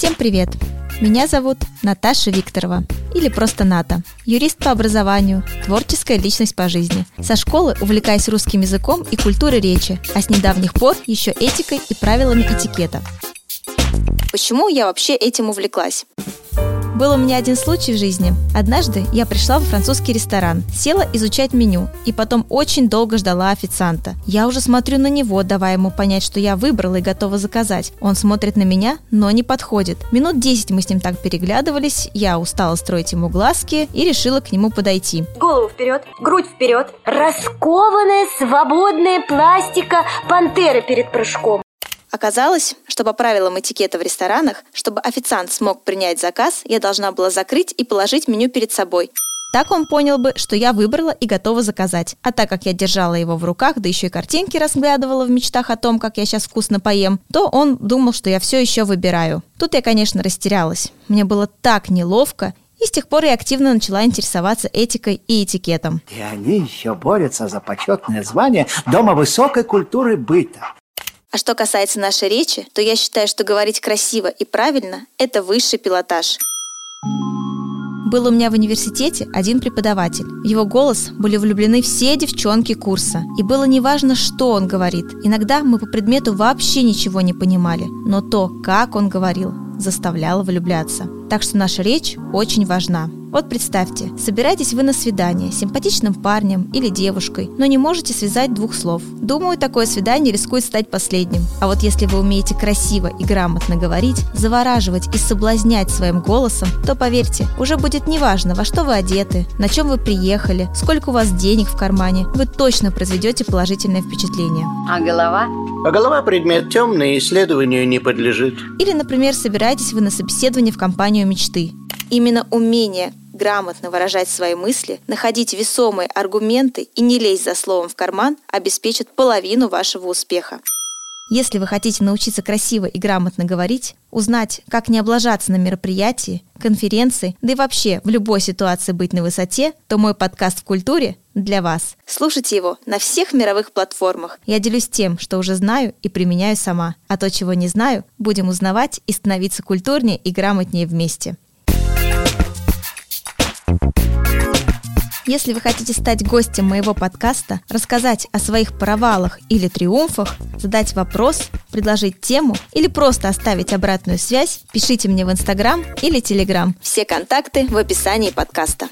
Всем привет! Меня зовут Наташа Викторова, или просто Ната. Юрист по образованию, творческая личность по жизни. Со школы увлекаюсь русским языком и культурой речи, а с недавних пор еще этикой и правилами этикета. Почему я вообще этим увлеклась? Был у меня один случай в жизни. Однажды я пришла в французский ресторан, села изучать меню и потом очень долго ждала официанта. Я уже смотрю на него, давая ему понять, что я выбрала и готова заказать. Он смотрит на меня, но не подходит. Минут 10 мы с ним так переглядывались, я устала строить ему глазки и решила к нему подойти. Голову вперед, грудь вперед. Раскованная, свободная пластика пантеры перед прыжком. Оказалось, что по правилам этикета в ресторанах, чтобы официант смог принять заказ, я должна была закрыть и положить меню перед собой. Так он понял бы, что я выбрала и готова заказать. А так как я держала его в руках, да еще и картинки разглядывала в мечтах о том, как я сейчас вкусно поем, то он думал, что я все еще выбираю. Тут я, конечно, растерялась. Мне было так неловко, и с тех пор я активно начала интересоваться этикой и этикетом. И они еще борются за почетное звание Дома высокой культуры быта. А что касается нашей речи, то я считаю, что говорить красиво и правильно – это высший пилотаж. Был у меня в университете один преподаватель. В его голос были влюблены все девчонки курса. И было неважно, что он говорит. Иногда мы по предмету вообще ничего не понимали. Но то, как он говорил, заставляло влюбляться. Так что наша речь очень важна. Вот представьте, собираетесь вы на свидание с симпатичным парнем или девушкой, но не можете связать двух слов. Думаю, такое свидание рискует стать последним. А вот если вы умеете красиво и грамотно говорить, завораживать и соблазнять своим голосом, то поверьте, уже будет неважно, во что вы одеты, на чем вы приехали, сколько у вас денег в кармане, вы точно произведете положительное впечатление. А голова? А голова предмет темный, исследованию не подлежит. Или, например, собираетесь вы на собеседование в компанию мечты. Именно умение грамотно выражать свои мысли, находить весомые аргументы и не лезть за словом в карман обеспечат половину вашего успеха. Если вы хотите научиться красиво и грамотно говорить, узнать, как не облажаться на мероприятии, конференции, да и вообще в любой ситуации быть на высоте, то мой подкаст в культуре для вас. Слушайте его на всех мировых платформах. Я делюсь тем, что уже знаю и применяю сама. А то, чего не знаю, будем узнавать и становиться культурнее и грамотнее вместе. Если вы хотите стать гостем моего подкаста, рассказать о своих провалах или триумфах, задать вопрос, предложить тему или просто оставить обратную связь, пишите мне в Инстаграм или Телеграм. Все контакты в описании подкаста.